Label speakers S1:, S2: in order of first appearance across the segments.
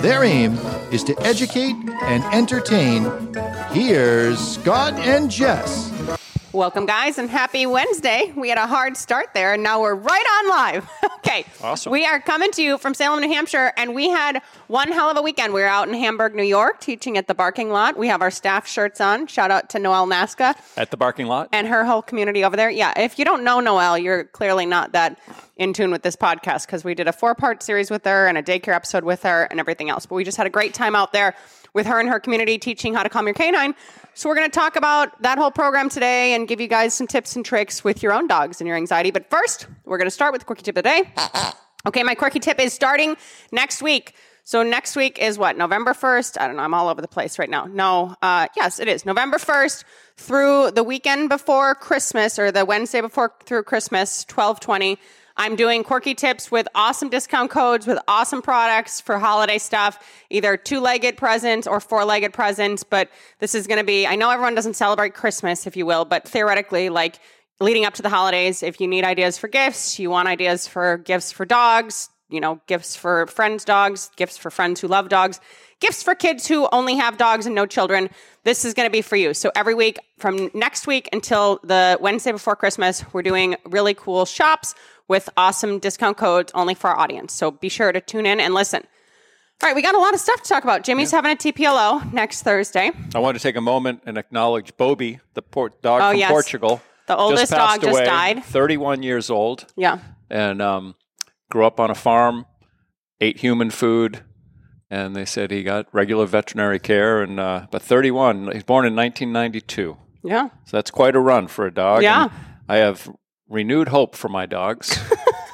S1: Their aim is to educate and entertain. Here's Scott and Jess.
S2: Welcome, guys, and happy Wednesday. We had a hard start there, and now we're right on live. okay.
S3: Awesome.
S2: We are coming to you from Salem, New Hampshire, and we had one hell of a weekend. We were out in Hamburg, New York, teaching at the barking lot. We have our staff shirts on. Shout out to Noelle Nasca
S3: At the parking lot?
S2: and her whole community over there. Yeah, if you don't know Noelle, you're clearly not that in tune with this podcast because we did a four part series with her and a daycare episode with her and everything else. But we just had a great time out there with her and her community teaching how to calm your canine. So we're going to talk about that whole program today and give you guys some tips and tricks with your own dogs and your anxiety. But first, we're going to start with the quirky tip of the day. Okay, my quirky tip is starting next week. So next week is what November first. I don't know. I'm all over the place right now. No, uh, yes, it is November first through the weekend before Christmas or the Wednesday before through Christmas, twelve twenty. I'm doing quirky tips with awesome discount codes with awesome products for holiday stuff, either two-legged presents or four-legged presents. But this is going to be. I know everyone doesn't celebrate Christmas, if you will, but theoretically, like leading up to the holidays, if you need ideas for gifts, you want ideas for gifts for dogs, you know, gifts for friends' dogs, gifts for friends who love dogs, gifts for kids who only have dogs and no children. This is going to be for you. So every week from next week until the Wednesday before Christmas, we're doing really cool shops with awesome discount codes only for our audience. So be sure to tune in and listen. All right, we got a lot of stuff to talk about. Jimmy's having a TPLO next Thursday.
S3: I want to take a moment and acknowledge Bobby, the port dog
S2: Oh,
S3: from
S2: yes.
S3: Portugal.
S2: The oldest
S3: passed
S2: dog just died.
S3: 31 years old,
S2: Yeah.
S3: and um, grew up on a farm, ate human food, and they said he got regular veterinary care. And uh, but 31, he's born in 1992,
S2: Yeah.
S3: so that's quite a run for a dog.
S2: Yeah.
S3: And I have renewed hope for my dogs.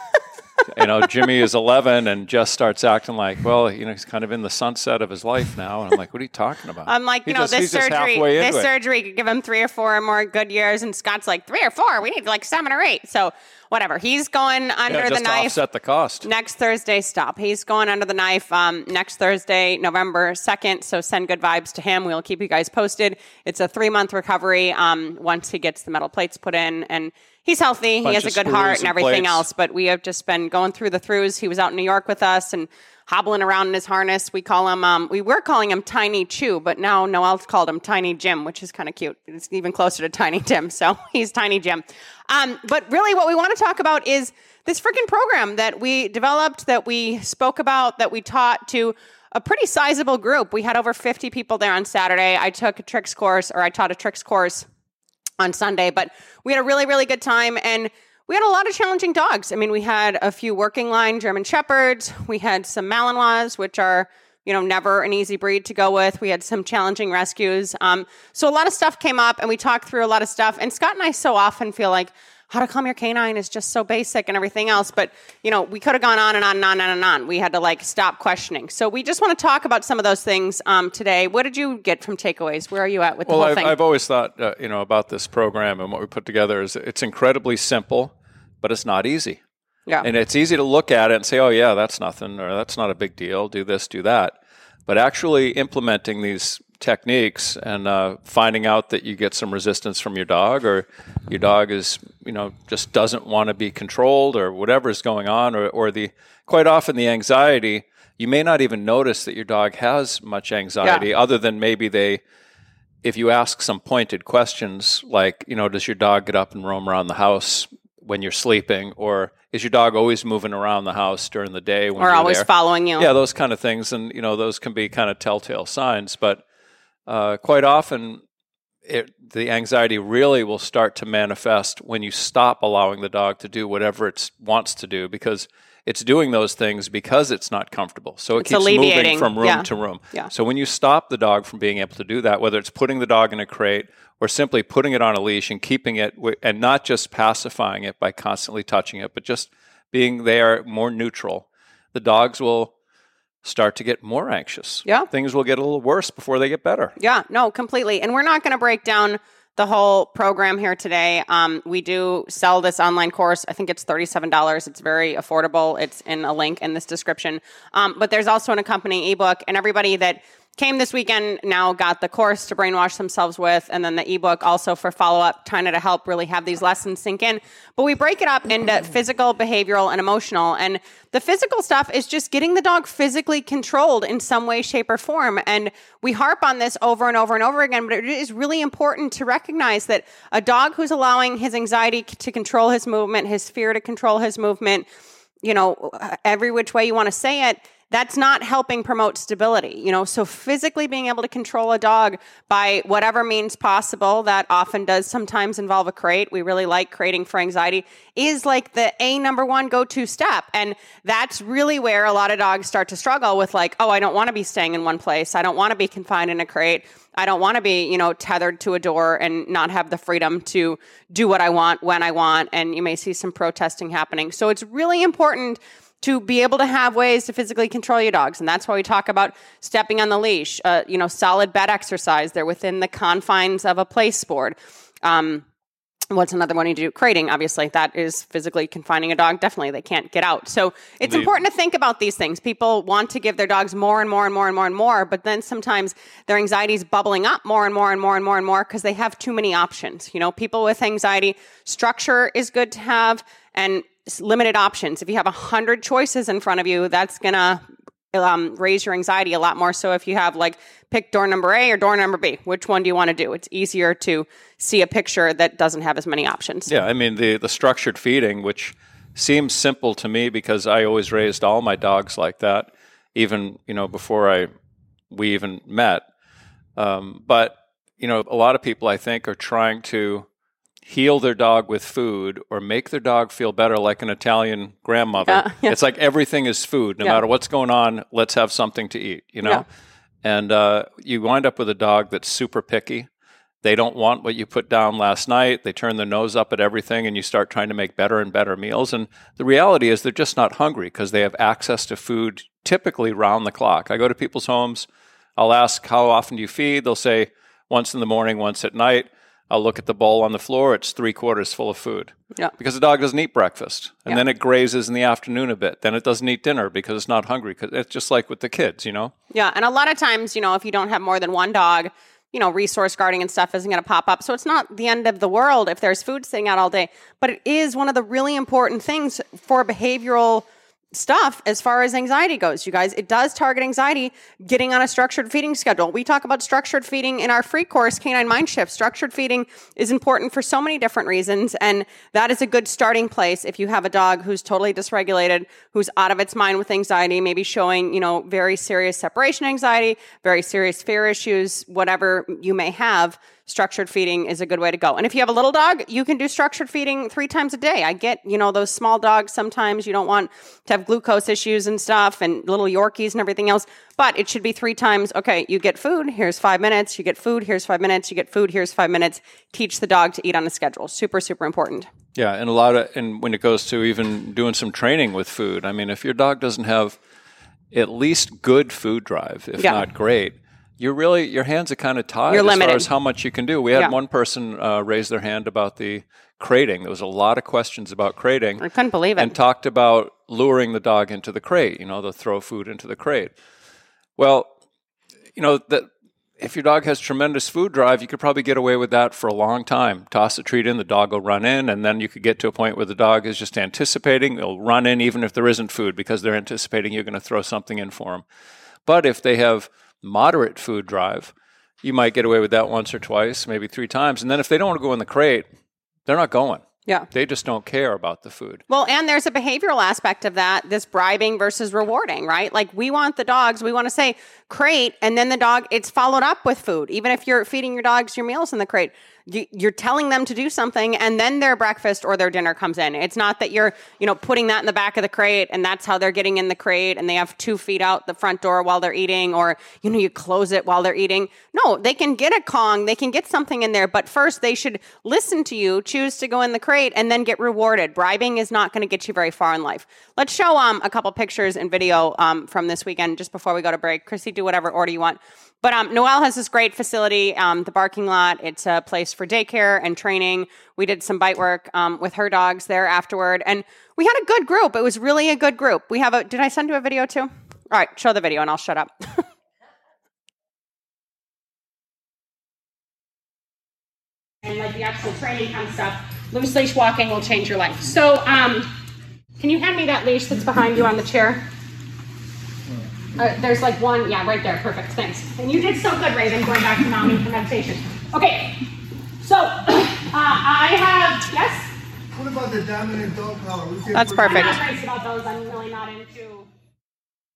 S3: you know, Jimmy is 11 and just starts acting like, well, you know, he's kind of in the sunset of his life now. And I'm like, what are you talking about?
S2: I'm like,
S3: He
S2: you know,
S3: just-
S2: this surgery, this surgery could give him three or four more good years, and Scott's like three or four. We need like seven or eight. So whatever. He's going under
S3: Yeah,
S2: the knife.
S3: offset the cost.
S2: Next Thursday, stop. He's going under the knife um, next Thursday, November 2nd. So send good vibes to him. We'll keep you guys posted. It's a three month recovery um, once he gets the metal plates put in. And he's healthy. He has a good heart and everything
S3: plates.
S2: else. But we have just been going through the throughs. He was out in New York with us and hobbling around in his harness. We call him, um, we were calling him Tiny Chew, but now Noelle's called him Tiny Jim, which is kind of cute. It's even closer to Tiny Tim. So he's Tiny Jim. Um, but really, what we want to talk about is this freaking program that we developed, that we spoke about, that we taught to a pretty sizable group. We had over 50 people there on Saturday. I took a tricks course, or I taught a tricks course on Sunday, but we had a really, really good time. And we had a lot of challenging dogs. I mean, we had a few working line German Shepherds. We had some Malinois, which are, you know, never an easy breed to go with. We had some challenging rescues. Um, so a lot of stuff came up and we talked through a lot of stuff. And Scott and I so often feel like, how to calm your canine is just so basic and everything else. But, you know, we could have gone on and on and on and on. We had to like stop questioning. So we just want to talk about some of those things um, today. What did you get from takeaways? Where are you at with
S3: Well,
S2: the whole
S3: I've,
S2: thing?
S3: I've always thought, uh, you know, about this program and what we put together is it's incredibly simple, but it's not easy.
S2: yeah.
S3: And it's easy to look at it and say, oh, yeah, that's nothing, or that's not a big deal, do this, do that. But actually implementing these techniques and uh, finding out that you get some resistance from your dog, or your dog is, you know, just doesn't want to be controlled, or whatever is going on, or, or the quite often the anxiety, you may not even notice that your dog has much anxiety, other than maybe they if you ask some pointed questions like, you know, does your dog get up and roam around the house when you're sleeping, or is your dog always moving around the house during the day when
S2: or always
S3: there?
S2: following you.
S3: Yeah, those kind of things, and you know, those can be kind of telltale signs. But uh, quite often, it, the anxiety really will start to manifest when you stop allowing the dog to do whatever it wants to do because it's doing those things because it's not comfortable. So it
S2: It's
S3: keeps moving from room
S2: yeah.
S3: to room.
S2: Yeah.
S3: So when you stop the dog from being able to do that, whether it's putting the dog in a crate or simply putting it on a leash and keeping it, wi- and not just pacifying it by constantly touching it, but just being there more neutral, the dogs will start to get more anxious.
S2: Yeah.
S3: Things will get a little worse before they get better.
S2: Yeah, no, completely. And we're not going to break down the whole program here today. Um, we do sell this online course. I think it's $37. It's very affordable. It's in a link in this description. Um, but there's also an accompanying ebook, and everybody that came this weekend now got the course to brainwash themselves with and then the ebook also for follow-up trying to help really have these lessons sink in. But we break it up into physical behavioral and emotional and the physical stuff is just getting the dog physically controlled in some way shape or form. And we harp on this over and over and over again but it is really important to recognize that a dog who's allowing his anxiety to control his movement his fear to control his movement you know uh, every which way you want to say it that's not helping promote stability you know so physically being able to control a dog by whatever means possible that often does sometimes involve a crate we really like crating for anxiety is like the a number one go-to step and that's really where a lot of dogs start to struggle with like oh i don't want to be staying in one place i don't want to be confined in a crate I don't want to be, you know, tethered to a door and not have the freedom to do what I want when I want. And you may see some protesting happening. So it's really important to be able to have ways to physically control your dogs. And that's why we talk about stepping on the leash, uh, you know, solid bed exercise. They're within the confines of a place board. Um, What's another one you do? Crating, obviously. That is physically confining a dog. Definitely, they can't get out. So it's
S3: The-
S2: important to think about these things. People want to give their dogs more and more and more and more and more, but then sometimes their anxiety is bubbling up more and more and more and more and more because they have too many options. You know, people with anxiety, structure is good to have and limited options. If you have a hundred choices in front of you, that's gonna um, raise your anxiety a lot more. So if you have like pick door number A or door number B, which one do you want to do? It's easier to see a picture that doesn't have as many options.
S3: Yeah, I mean the the structured feeding, which seems simple to me because I always raised all my dogs like that, even you know before I we even met. Um, but you know, a lot of people I think are trying to heal their dog with food or make their dog feel better like an Italian grandmother.
S2: Yeah, yeah.
S3: It's like everything is food. No
S2: Yeah.
S3: matter what's going on, let's have something to eat, you know?
S2: Yeah.
S3: And uh, you wind up with a dog that's super picky. They don't want what you put down last night. They turn their nose up at everything, and you start trying to make better and better meals. And the reality is, they're just not hungry because they have access to food typically round the clock. I go to people's homes. I'll ask, How often do you feed? They'll say, Once in the morning, once at night. I'll look at the bowl on the floor. It's three quarters full of food.
S2: Yeah.
S3: Because the dog doesn't eat breakfast. And
S2: Yeah.
S3: then it grazes in the afternoon a bit. Then it doesn't eat dinner because it's not hungry. Because it's just like with the kids, you know?
S2: Yeah, and a lot of times, you know, if you don't have more than one dog, you know, resource guarding and stuff isn't going to pop up. So it's not the end of the world if there's food sitting out all day, but it is one of the really important things for behavioral stuff as far as anxiety goes. You guys, it does target anxiety getting on a structured feeding schedule. We talk about structured feeding in our free course Canine Mind Shift. Structured feeding is important for so many different reasons and that is a good starting place if you have a dog who's totally dysregulated, who's out of its mind with anxiety, maybe showing, you know, very serious separation anxiety, very serious fear issues, whatever you may have. Structured feeding is a good way to go. And if you have a little dog, you can do structured feeding three times a day. I get, you know, those small dogs sometimes you don't want to have glucose issues and stuff and little Yorkies and everything else, but it should be three times. Okay, you get food, here's five minutes. You get food, here's five minutes. You get food, here's five minutes. Teach the dog to eat on a schedule. Super, super important.
S3: Yeah, and a lot of and when it goes to even doing some training with food, I mean, if your dog doesn't have at least good food drive, if
S2: Yeah.
S3: not great, you're really your hands are kind of tied
S2: You're
S3: as
S2: limited.
S3: far as how much you can do. We had
S2: Yeah.
S3: one person uh, raise their hand about the crating. There was a lot of questions about crating,
S2: I couldn't believe it.
S3: and talked about luring the dog into the crate. You know, to throw food into the crate. Well, you know that if your dog has tremendous food drive, you could probably get away with that for a long time. Toss a treat in, the dog will run in, and then you could get to a point where the dog is just anticipating. They'll run in even if there isn't food because they're anticipating you're going to throw something in for them. But if they have moderate food drive, you might get away with that once or twice, maybe three times. And then if they don't want to go in the crate, they're not going.
S2: yeah.
S3: They just don't care about the food.
S2: Well, and there's a behavioral aspect of that, this bribing versus rewarding, right? Like we want the dogs, we want to say crate, and then the dog, it's followed up with food. Even if you're feeding your dogs your meals in the crate, you're telling them to do something, and then their breakfast or their dinner comes in. It's not that you're, you know, putting that in the back of the crate, and that's how they're getting in the crate, and they have two feet out the front door while they're eating, or you know, you close it while they're eating. No, they can get a Kong, they can get something in there, but first they should listen to you, choose to go in the crate and then get rewarded. Bribing is not going to get you very far in life. Let's show um, a couple pictures and video um, from this weekend just before we go to break. Chrissy, do whatever order you want. But um, Noelle has this great facility, um, the Barking Lot. It's a place for daycare and training. We did some bite work um, with her dogs there afterward, and we had a good group. It was really a good group. We have a. Did I send you a video too? All right, show the video, and I'll shut up. and like the actual training kind of stuff. Loose leash walking will change your life. So, um, can you hand me that leash that's behind you on the chair? Uh, there's like one, yeah, right there. Perfect. Thanks. And you did so good, Raven, going back to mounting for meditation. Okay. So, uh, I have, yes?
S4: What about the dominant dog collar?
S2: That's perfect. I'm not crazy about those. I'm really not into.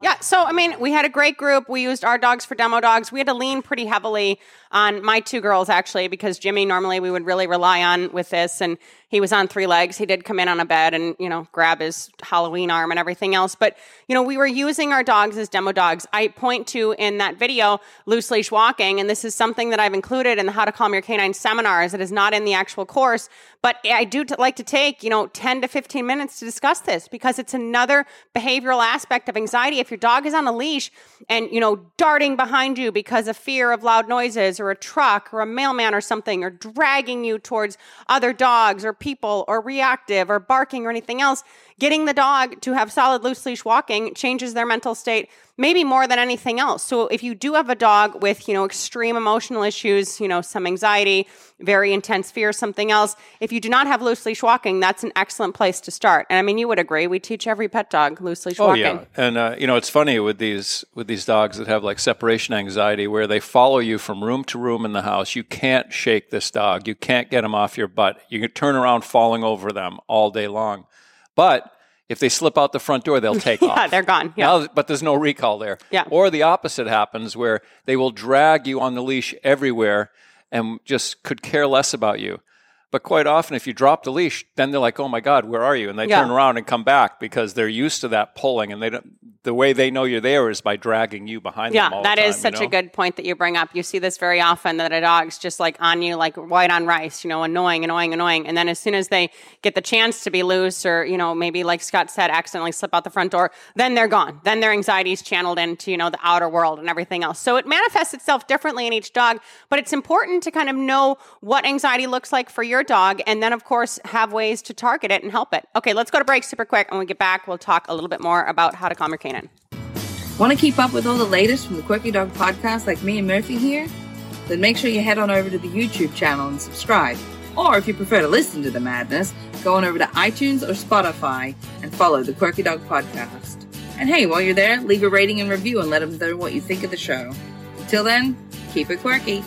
S2: Yeah, so I mean, we had a great group. We used our dogs for demo dogs. We had to lean pretty heavily on my two girls actually because Jimmy normally we would really rely on with this and he was on three legs. He did come in on a bed and, you know, grab his Halloween arm and everything else. But, you know, we were using our dogs as demo dogs. I point to in that video loose leash walking, and this is something that I've included in the How to Calm Your Canine seminars. It is not in the actual course, but I do t- like to take, you know, 10 to 15 minutes to discuss this because it's another behavioral aspect of anxiety. If your dog is on a leash and, you know, darting behind you because of fear of loud noises or a truck or a mailman or something, or dragging you towards other dogs or people or reactive or barking or anything else, getting the dog to have solid loose leash walking changes their mental state maybe more than anything else. So if you do have a dog with, you know, extreme emotional issues, you know, some anxiety, very intense fear, something else, if you do not have loose leash walking, that's an excellent place to start. And I mean, you would agree, we teach every pet dog loose leash
S3: Oh
S2: walking.
S3: yeah, and uh, you know it's funny with these with these dogs that have like separation anxiety, where they follow you from room to room in the house. You can't shake this dog. You can't get them off your butt. You can turn around falling over them all day long, but if they slip out the front door, they'll take
S2: Yeah,
S3: off.
S2: they're gone. Yeah.
S3: Now, but there's no recall there.
S2: Yeah.
S3: Or the opposite happens where they will drag you on the leash everywhere and just could care less about you. But quite often, if you drop the leash, then they're like, "Oh my God, where are you?" And they
S2: Yeah.
S3: turn around and come back because they're used to that pulling, and they don't. The way they know you're there is by dragging you behind
S2: Yeah,
S3: them. all the
S2: that is
S3: time,
S2: such
S3: you
S2: a good point that you bring up. You see this very often that a dog's just like on you, like white on rice, you know, annoying, annoying, annoying. And then as soon as they get the chance to be loose or, you know, maybe like Scott said, accidentally slip out the front door, then they're gone. Then their anxiety is channeled into, you know, the outer world and everything else. So it manifests itself differently in each dog, but it's important to kind of know what anxiety looks like for your dog and then, of course, have ways to target it and help it. Okay, let's go to break super quick. And when we get back, we'll talk a little bit more about how to calm your canine.
S5: Want to keep up with all the latest from the Quirky Dog podcast like me and Murphy here? Then make sure you head on over to the YouTube channel and subscribe. Or if you prefer to listen to the madness, go on over to iTunes or Spotify and follow the Quirky Dog podcast. And hey, while you're there, leave a rating and review and let them know what you think of the show. Until then, keep it quirky.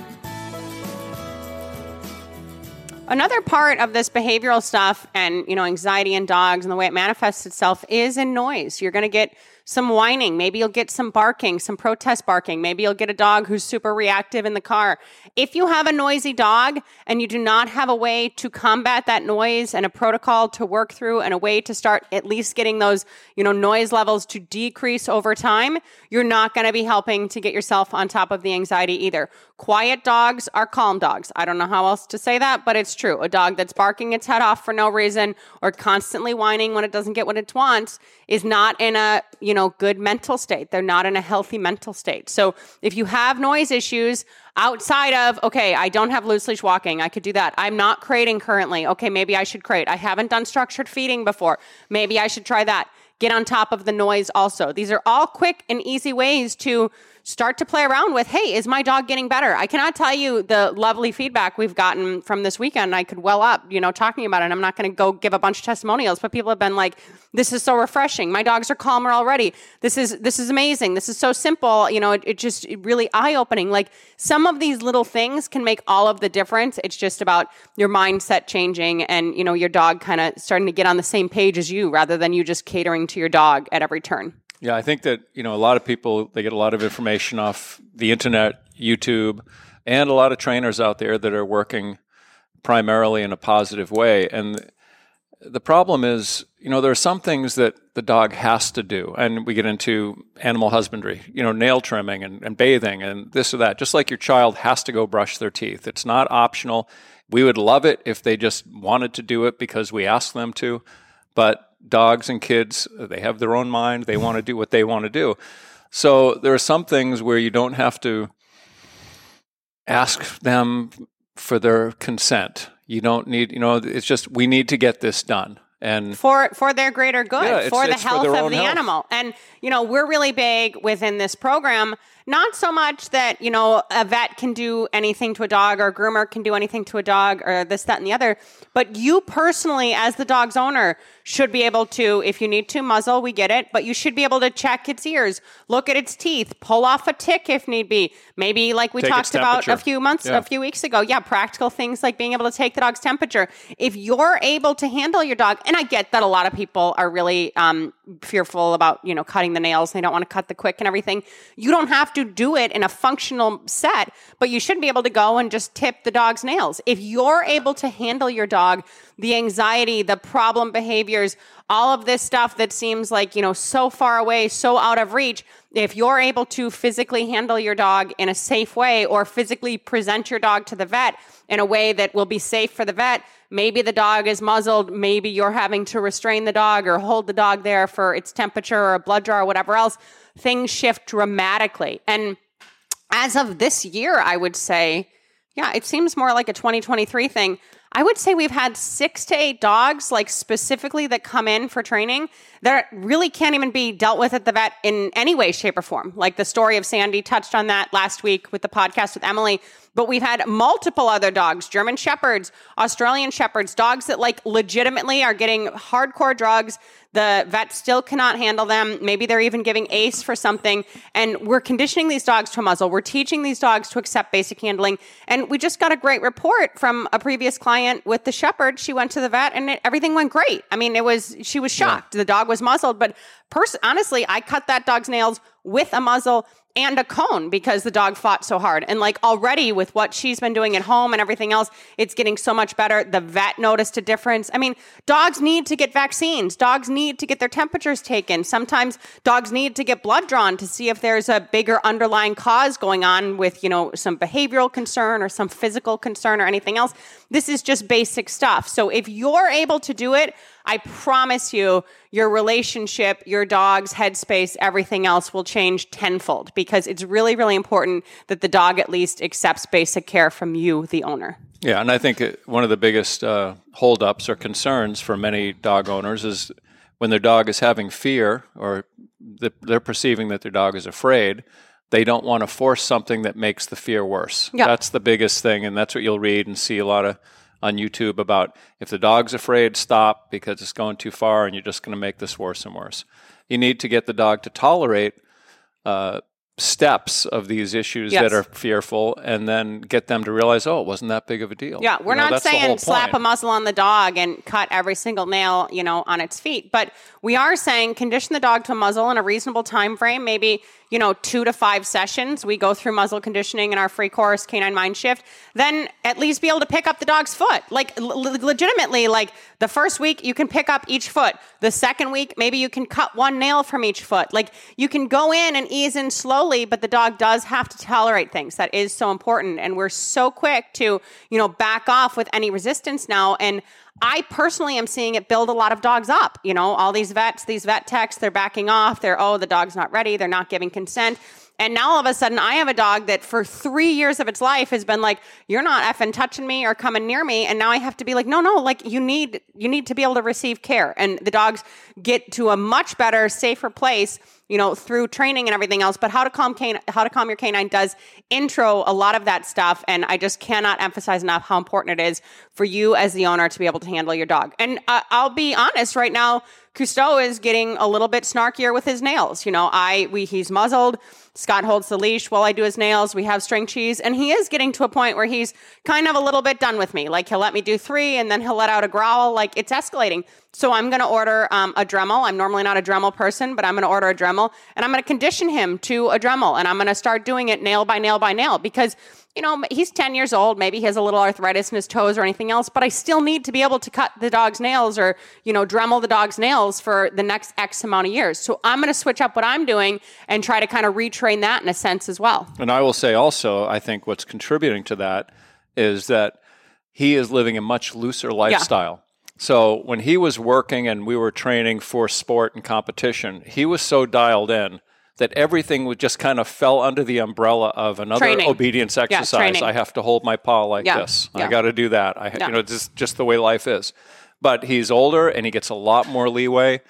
S2: Another part of this behavioral stuff and, you know, anxiety in dogs and the way it manifests itself is in noise. You're going to get some whining. Maybe you'll get some barking, some protest barking. Maybe you'll get a dog who's super reactive in the car. If you have a noisy dog and you do not have a way to combat that noise and a protocol to work through and a way to start at least getting those, you know, noise levels to decrease over time, you're not going to be helping to get yourself on top of the anxiety either. Quiet dogs are calm dogs. I don't know how else to say that, but it's true. A dog that's barking its head off for no reason or constantly whining when it doesn't get what it wants is not in a, you know, good mental state. They're not in a healthy mental state. So if you have noise issues outside of, okay, I don't have loose leash walking, I could do that. I'm not crating currently. Okay, maybe I should crate. I haven't done structured feeding before. Maybe I should try that. Get on top of the noise also. These are all quick and easy ways to start to play around with hey is my dog getting better? I cannot tell you the lovely feedback we've gotten from this weekend. I could well up you know talking about it i'm not going to go give a bunch of testimonials but people have been like this is so refreshing. My dogs are calmer already. This is this is amazing. This is so simple. You know it, it just it really eye-opening. Like some of these little things can make all of the difference. It's just about your mindset changing and you know your dog kind of starting to get on the same page as you rather than you just catering to your dog at every turn
S3: Yeah, I think that you know a lot of people they get a lot of information off the internet, YouTube, and a lot of trainers out there that are working primarily in a positive way. And the problem is, you know, there are some things that the dog has to do, and we get into animal husbandry, you know, nail trimming and, and bathing and this or that. Just like your child has to go brush their teeth, it's not optional. We would love it if they just wanted to do it because we asked them to, but dogs and kids, they have their own mind. They want to do what they want to do. So there are some things where you don't have to ask them for their consent. You don't need, you know, it's just we need to get this done. And
S2: for for their greater good,
S3: Yeah, it's-
S2: for the
S3: for
S2: health
S3: their
S2: of the
S3: health.
S2: animal. And you know, we're really big within this program. Not so much that you know a vet can do anything to a dog or a groomer can do anything to a dog or this, that, and the other, but you personally, as the dog's owner, should be able to, if you need to muzzle, we get it, but you should be able to check its ears, look at its teeth, pull off a tick if need be. Maybe like we
S3: Take
S2: talked about a few months,
S3: Yeah.
S2: a few weeks ago. Yeah, practical things like being able to take the dog's temperature. If you're able to handle your dog, and I get that a lot of people are really um, fearful about you know cutting the nails, they don't want to cut the quick and everything. You don't have to do it in a functional set, but you should be able to go and just tip the dog's nails. If you're able to handle your dog, the anxiety, the problem behaviors, all of this stuff that seems like you know so far away, so out of reach if you're able to physically handle your dog in a safe way or physically present your dog to the vet in a way that will be safe for the vet, maybe the dog is muzzled, maybe you're having to restrain the dog or hold the dog there for its temperature or a blood draw or whatever else, things shift dramatically. And as of this year, I would say, yeah, it seems more like a 2023 thing. I would say we've had six to eight dogs, like specifically that come in for training that really can't even be dealt with at the vet in any way, shape, or form. Like the story of Sandy touched on that last week with the podcast with Emily. But we've had multiple other dogs, German Shepherds, Australian Shepherds, dogs that like legitimately are getting hardcore drugs. The vet still cannot handle them. Maybe they're even giving ACE for something. And we're conditioning these dogs to muzzle. We're teaching these dogs to accept basic handling. And we just got a great report from a previous client with the Shepherd. She went to the vet and it, everything went great. I mean, it was, she was shocked. The dog was muzzled, but pers- honestly, I cut that dog's nails with a muzzle and a cone because the dog fought so hard. And like already with what she's been doing at home and everything else, it's getting so much better. The vet noticed a difference. I mean, dogs need to get vaccines. Dogs need to get their temperatures taken. Sometimes dogs need to get blood drawn to see if there's a bigger underlying cause going on with, you know, some behavioral concern or some physical concern or anything else. This is just basic stuff. So if you're able to do it, I promise you, your relationship, your dog's headspace, everything else will change tenfold because it's really, really important that the dog at least accepts basic care from you, the owner.
S3: Yeah, and I think one of the biggest uh, holdups or concerns for many dog owners is when their dog is having fear or th- they're perceiving that their dog is afraid, they don't want to force something that makes the fear worse.
S2: Yeah.
S3: That's the biggest thing, and that's what you'll read and see a lot of on YouTube about if the dog's afraid, stop because it's going too far and you're just going to make this worse and worse. You need to get the dog to tolerate uh, steps of these issues
S2: Yes.
S3: that are fearful and then get them to realize, oh, it wasn't that big of a deal.
S2: Yeah, we're
S3: You know,
S2: not saying slap a muzzle on the dog and cut every single nail, you know, on its feet, but we are saying condition the dog to a muzzle in a reasonable time frame, maybe, you know, 2 to 5 sessions. We go through muzzle conditioning in our free course Canine Mind Shift, then at least be able to pick up the dog's foot. Like l- l- legitimately like the first week you can pick up each foot. The second week maybe you can cut one nail from each foot. Like you can go in and ease in slowly, but the dog does have to tolerate things. That is so important and we're so quick to, you know, back off with any resistance now and I personally am seeing it build a lot of dogs up. You know, all these vets, these vet techs, they're backing off. They're, oh, the dog's not ready. They're not giving consent. And now all of a sudden, I have a dog that for three years of its life has been like, "You're not effing touching me or coming near me," and now I have to be like, "No, no, like you need you need to be able to receive care." And the dogs get to a much better, safer place, you know, through training and everything else. But how to calm can how to calm your canine does intro a lot of that stuff, and I just cannot emphasize enough how important it is for you as the owner to be able to handle your dog. And uh, I'll be honest, right now. Cousteau is getting a little bit snarkier with his nails. You know, I we he's muzzled. Scott holds the leash while I do his nails. We have string cheese, and he is getting to a point where he's kind of a little bit done with me. Like he'll let me do three, and then he'll let out a growl. Like it's escalating. So I'm going to order um, a Dremel. I'm normally not a Dremel person, but I'm going to order a Dremel, and I'm going to condition him to a Dremel, and I'm going to start doing it nail by nail by nail because you know, he's 10 years old. Maybe he has a little arthritis in his toes or anything else, but I still need to be able to cut the dog's nails or, you know, Dremel the dog's nails for the next X amount of years. So I'm going to switch up what I'm doing and try to kind of retrain that in a sense as well.
S3: And I will say also, I think what's contributing to that is that he is living a much looser lifestyle. Yeah. So when he was working and we were training for sport and competition, he was so dialed in that everything would just kind of fell under the umbrella of another
S2: Training.
S3: obedience exercise.
S2: training.
S3: I have to hold my paw like
S2: Yeah,
S3: this.
S2: yeah.
S3: I got to do that. I,
S2: Yeah.
S3: you know, just just the way life is. But he's older and he gets a lot more leeway,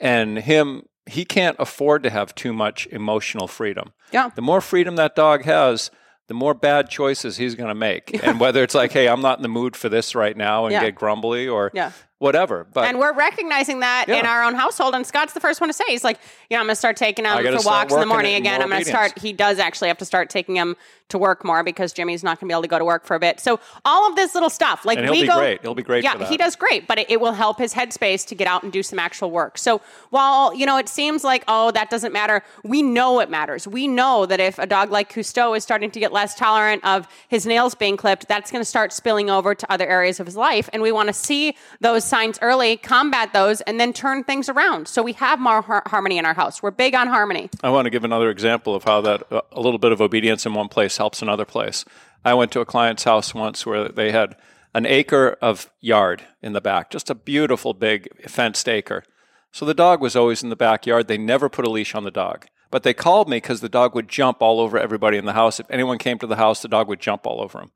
S3: and him he can't afford to have too much emotional freedom.
S2: Yeah.
S3: The more freedom that dog has, the more bad choices he's going to make. And whether it's like, hey, I'm not in the mood for this right now and
S2: Yeah.
S3: get grumbly or
S2: Yeah.
S3: Whatever. But
S2: and we're recognizing that in our own household. And Scott's the first one to say, he's like, know, I'm going to start taking him for walks in the morning again. I'm going to start, he does actually have to start taking him to work more because Jimmy's not going to be able to go to work for a bit. So all of this little stuff, like
S3: And he'll
S2: we
S3: be
S2: go,
S3: great. He'll be great
S2: Yeah, he does great, but it, it will help his headspace to get out and do some actual work. So while, you know, it seems like, oh, that doesn't matter, we know it matters. We know that if a dog like Cousteau is starting to get less tolerant of his nails being clipped, that's going to start spilling over to other areas of his life. And we want to see those signs early, combat those, and then turn things around. So we have more har- harmony in our house. We're big on harmony.
S3: I want to give another example of how that uh, a little bit of obedience in one place helps another place. I went to a client's house once where they had an acre of yard in the back, just a beautiful big fenced acre. So the dog was always in the backyard. They never put a leash on the dog. But they called me because the dog would jump all over everybody in the house. If anyone came to the house, the dog would jump all over them.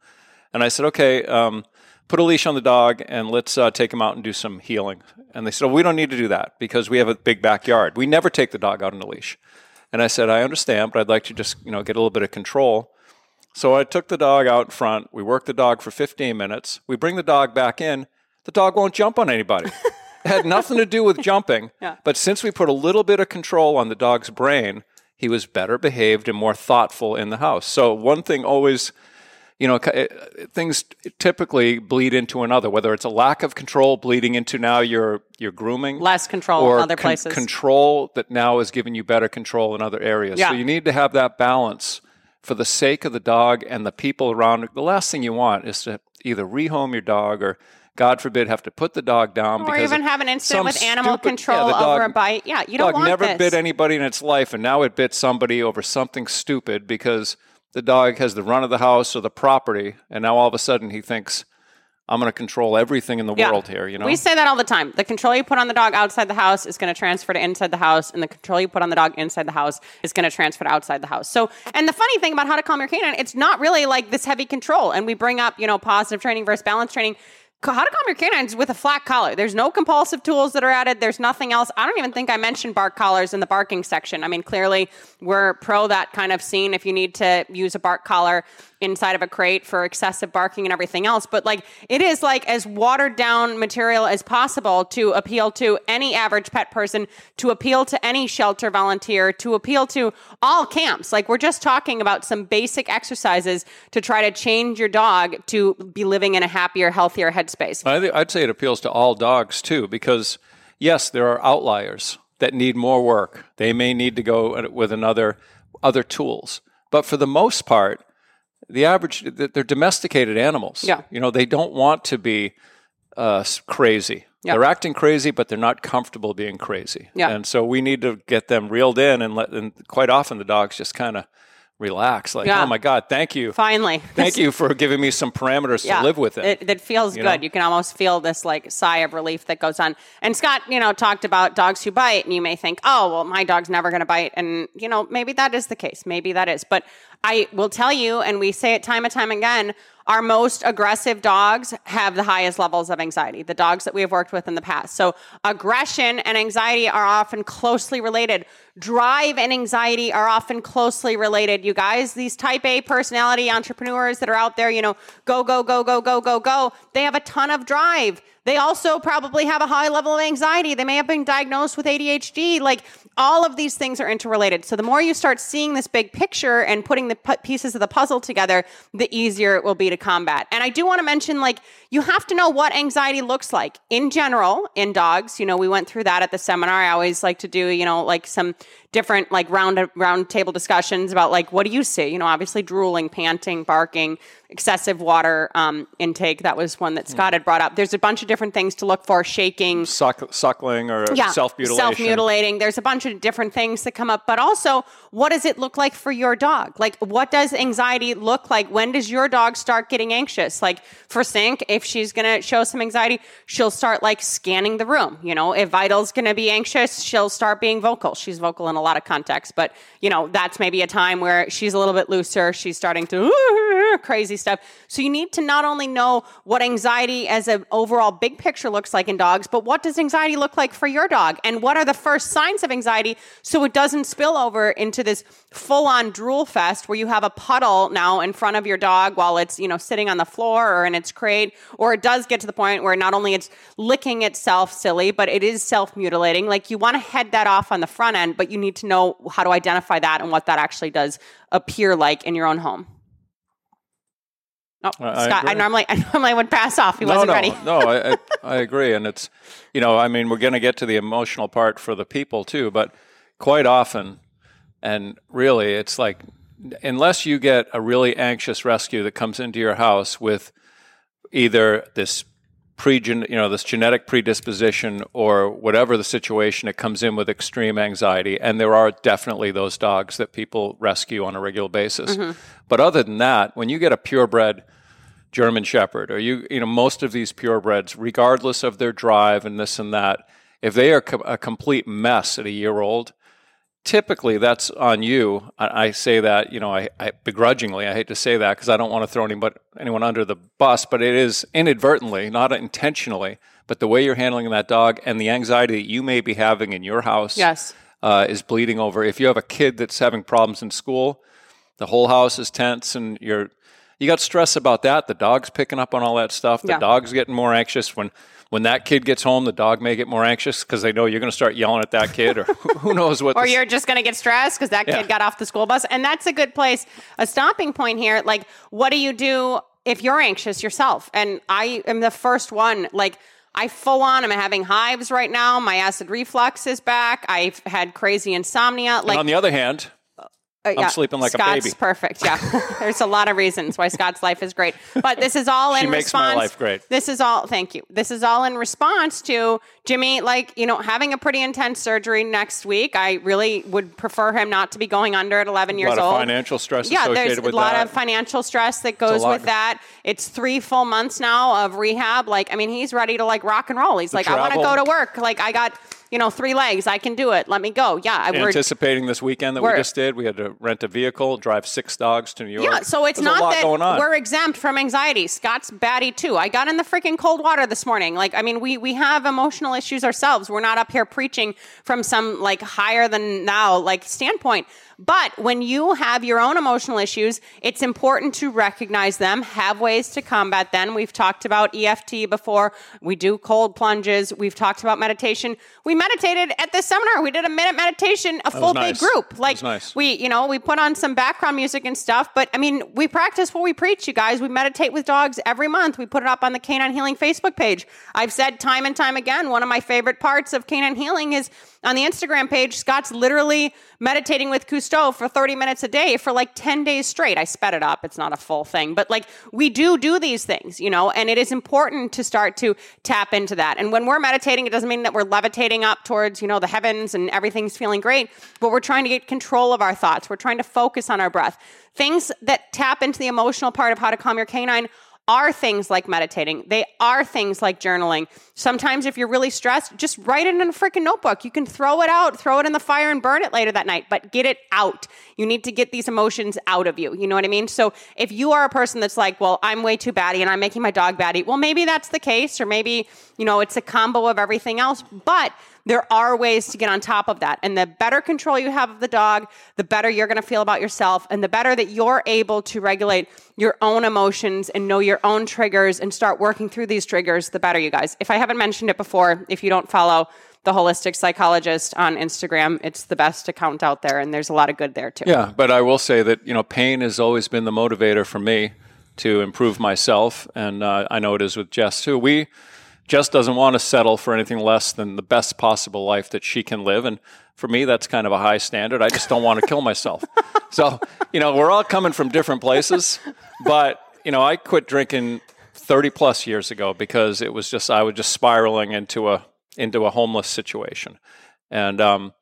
S3: And I said, okay, um, put a leash on the dog and let's uh, take him out and do some heeling. And they said, oh, we don't need to do that because we have a big backyard. We never take the dog out on a leash. And I said, I understand, but I'd like to just, you know, get a little bit of control. So I took the dog out in front. We worked the dog for 15 minutes. We bring the dog back in. The dog won't jump on anybody. it had nothing to do with jumping.
S2: Yeah.
S3: But since we put a little bit of control on the dog's brain, he was better behaved and more thoughtful in the house. So one thing always, you know, things typically bleed into another. Whether it's a lack of control bleeding into now your your grooming,
S2: Less control
S3: or
S2: in other
S3: con-
S2: places.
S3: control that now is giving you better control in other areas.
S2: Yeah.
S3: So you need to have that balance for the sake of the dog and the people around. it. The last thing you want is to either rehome your dog or, God forbid, have to put the dog down
S2: Or even have an incident with animal
S3: stupid-
S2: control
S3: yeah, the
S2: over a bite. Yeah, you don't
S3: dog
S2: want
S3: never
S2: this.
S3: bit anybody in its life, and now it bit somebody over something stupid because the dog has the run of the house or the property, and now all of a sudden he thinks, "I'm going to control everything in the
S2: Yeah.
S3: world here." You know,
S2: We say that all the time. The control you put on the dog outside the house is going to transfer to inside the house, and the control you put on the dog inside the house is going to transfer to outside the house. So, and the funny thing about how to calm your canine, it's not really like this heavy control. And we bring up, you know, positive training versus balance training. How to calm your canines with a flat collar. There's no compulsive tools that are added. There's nothing else. I don't even think I mentioned bark collars in the barking section. I mean, clearly we're pro that kind of scene. If you need to use a bark collar inside of a crate for excessive barking and everything else, but like it is like as watered down material as possible to appeal to any average pet person, to appeal to any shelter volunteer, to appeal to all camps. Like we're just talking about some basic exercises to try to change your dog to be living in a happier, healthier headspace.
S3: I I'd say it appeals to all dogs too, because yes, there are outliers that need more work. They may need to go with another other tools, but for the most part, the average they're domesticated animals.
S2: Yeah.
S3: you know they don't want to be uh, crazy.
S2: Yeah.
S3: They're acting crazy, but they're not comfortable being crazy.
S2: Yeah.
S3: and so we need to get them reeled in and let. And quite often, the dogs just kind of relax, like,
S2: Yeah.
S3: "Oh my god, thank you,
S2: Finally.
S3: thank you for giving me some parameters to live within."
S2: It, it feels
S3: You
S2: good.
S3: know?
S2: You can almost feel this like sigh of relief that goes on. And Scott, you know, talked about dogs who bite, and you may think, oh, well, my dog's never going to bite. And, you know, maybe that is the case. Maybe that is. But I will tell you, and we say it time and time again, our most aggressive dogs have the highest levels of anxiety, the dogs that we have worked with in the past. So, aggression and anxiety are often closely related. Drive and anxiety are often closely related. You guys, these type A personality entrepreneurs that are out there, you know, go, go, go, go, go, go, go, they have a ton of drive. They also probably have a high level of anxiety. They may have been diagnosed with ADHD. Like all of these things are interrelated. So the more you start seeing this big picture and putting the pieces of the puzzle together, the easier it will be to combat. And I do want to mention like you have to know what anxiety looks like in general in dogs. You know, we went through that at the seminar. I always like to do, you know, like some different like round round table discussions about like what do you see? You know, obviously drooling, panting, barking, excessive water um, intake. That was one that Scott had brought up. There's a bunch of different things to look for: shaking,
S3: Suck, suckling or
S2: yeah,
S3: self mutilation.
S2: self-mutilating. There's a bunch of different things that come up, but also, what does it look like for your dog? Like, what does anxiety look like? When does your dog start getting anxious? Like for Sink, if she's gonna show some anxiety, she'll start like scanning the room. You know, if Vital's gonna be anxious, she'll start being vocal. She's vocal in a lot of contexts, but you know, that's maybe a time where she's a little bit looser. She's starting to crazy stuff. So you need to not only know what anxiety as an overall big picture looks like in dogs, but what does anxiety look like for your dog? And what are the first signs of anxiety so it doesn't spill over into this full on drool fest where you have a puddle now in front of your dog while it's, you know, sitting on the floor or in its crate, or it does get to the point where not only it's licking itself silly, but it is self mutilating. Like you want to head that off on the front end, but you need to know how to identify that and what that actually does appear like in your own home. Oh,
S3: I
S2: Scott, I
S3: agree.
S2: normally I normally would pass off. He
S3: no,
S2: wasn't
S3: no,
S2: ready.
S3: no, I, I, I agree. And it's, you know, I mean, we're going to get to the emotional part for the people too, but quite often, and really, it's like, unless you get a really anxious rescue that comes into your house with either this pre you know this genetic predisposition or whatever the situation it comes in with extreme anxiety. And there are definitely those dogs that people rescue on a regular basis. Mm-hmm. But other than that when you get a purebred German Shepherd, or you, you know, most of these purebreds, regardless of their drive and this and that, if they are co- a complete mess at a year old, typically that's on you. I, I say that, you know, I, I begrudgingly, I hate to say that because I don't want to throw anybody, anyone under the bus, but it is inadvertently, not intentionally, but the way you're handling that dog and the anxiety that you may be having in your house
S2: Yes.
S3: uh, is bleeding over. If you have a kid that's having problems in school, the whole house is tense, and you're you got stress about that. The dog's picking up on all that stuff. The
S2: Yeah.
S3: dog's getting more anxious when when that kid gets home. The dog may get more anxious because they know you're going to start yelling at that kid, or who knows what.
S2: or you're just going to get stressed because that kid
S3: Yeah.
S2: got off the school bus. And that's a good place, a stopping point here. Like, what do you do if you're anxious yourself? And I am the first one. Like, I full on am having hives right now. My acid reflux is back. I've had crazy insomnia. Like,
S3: on the other hand,
S2: uh, yeah,
S3: sleeping like a baby.
S2: Scott's perfect. Yeah, there's a lot of reasons why Scott's life is great, but this is all
S3: She
S2: in
S3: makes my
S2: response.
S3: life great.
S2: This is all. Thank you. This is all in response to Jimmy, like you know, having a pretty intense surgery next week. I really would prefer him not to be going under at 11
S3: a
S2: years
S3: lot of
S2: old.
S3: financial stress
S2: Yeah, there's a lot
S3: that.
S2: of financial stress that goes with that. It's three full months now of rehab. Like, I mean, he's ready to like rock and roll. He's like, I want to go to work. Like, I got you know three legs. I can do it. Let me go. Yeah, I
S3: Anticipating this weekend that we just did, we had to rent a vehicle, drive six dogs to New York.
S2: Yeah, so it's
S3: There's
S2: not that
S3: going on.
S2: we're exempt from anxiety. Scott's batty too. I got in the freaking cold water this morning. Like, I mean, we we have emotional issues ourselves. We're not up here preaching from some like higher than now like standpoint. But when you have your own emotional issues, it's important to recognize them, have ways to combat them. We've talked about EFT before. We do cold plunges. We've talked about meditation. We meditated at this seminar. We did a minute meditation, a full
S3: nice.
S2: day group. Like
S3: nice.
S2: we, you know, we put on some background music and stuff, but I mean, we practice what we preach, you guys. We meditate with dogs every month. We put it up on the Canine Healing Facebook page. I've said time and time again, one of my favorite parts of Canine Healing is on the Instagram page, Scott's literally meditating with Cousteau for 30 minutes a day for like 10 days straight. I sped it up. It's not a full thing, but like we do do these things, you know, and it is important to start to tap into that. And when we're meditating, it doesn't mean that we're levitating up towards, you know, the heavens and everything's feeling great, but we're trying to get control of our thoughts. We're trying to focus on our breath. Things that tap into the emotional part of how to calm your canine are things like meditating. They are things like journaling. Sometimes, if you're really stressed, just write it in a freaking notebook. You can throw it out, throw it in the fire, and burn it later that night, but get it out. You need to get these emotions out of you. You know what I mean? So, if you are a person that's like, well, I'm way too batty and I'm making my dog batty, well, maybe that's the case, or maybe, you know, it's a combo of everything else, but there are ways to get on top of that. And the better control you have of the dog, the better you're going to feel about yourself, and the better that you're able to regulate your own emotions and know your own triggers and start working through these triggers, the better, you guys. If I haven't mentioned it before, if you don't follow the holistic psychologist on Instagram, it's the best account out there, and there's a lot of good there too.
S3: Yeah, but I will say that you know pain has always been the motivator for me to improve myself, and uh, I know it is with Jess too. We Jess doesn't want to settle for anything less than the best possible life that she can live, and for me, that's kind of a high standard. I just don't want to kill myself. So you know, we're all coming from different places, but you know, I quit drinking 30 plus years ago because it was just I was just spiraling into a into a homeless situation, and um,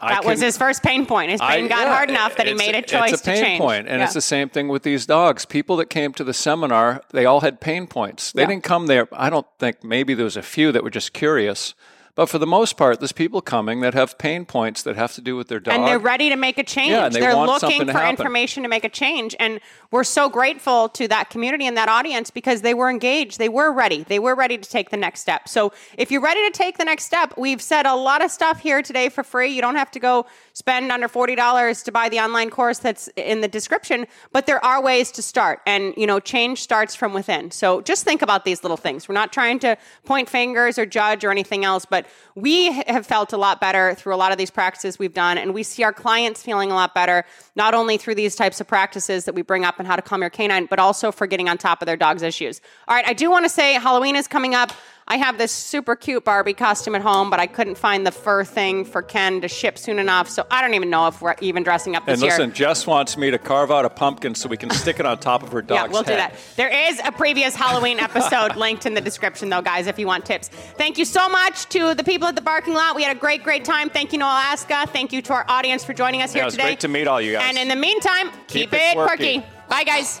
S2: That was his first pain point. His pain
S3: I-
S2: got
S3: yeah,
S2: hard enough that he made a choice
S3: It's a pain
S2: to change.
S3: point, and
S2: Yeah.
S3: it's the same thing with these dogs. People that came to the seminar, they all had pain points. They
S2: Yeah.
S3: didn't come there. I don't think maybe there was a few that were just curious, but for the most part, there's people coming that have pain points that have to do with their dog.
S2: and they're ready to make a change.
S3: Yeah, they
S2: are
S3: want
S2: looking for information to make a change. And we're so grateful to that community and that audience because they were engaged. They were ready. They were ready to take the next step. So if you're ready to take the next step, we've said a lot of stuff here today for free. You don't have to go spend under $40 to buy the online course that's in the description, but there are ways to start. And, you know, change starts from within. So just think about these little things. We're not trying to point fingers or judge or anything else, but we have felt a lot better through a lot of these practices we've done. And we see our clients feeling a lot better, not only through these types of practices that we bring up and how to calm your canine, but also for getting on top of their dog's issues. All right, I do want to say Halloween is coming up. I have this super cute Barbie costume at home, but I couldn't find the fur thing for Ken to ship soon enough. So I don't even know if we're even dressing up this
S3: and
S2: year.
S3: listen, Jess wants me to carve out a pumpkin so we can stick it on top of her dog's
S2: Yeah, we'll do that. There is a previous Halloween episode linked in the description, though, guys, if you want tips. Thank you so much to the people at the parking lot. We had a great, great time. Thank you, Noelle Alaska. Thank you to our audience for joining us
S3: Yeah,
S2: here
S3: it was
S2: today.
S3: great to meet all you guys.
S2: And in the meantime, keep,
S3: Keep it
S2: it quirky. Bye, guys.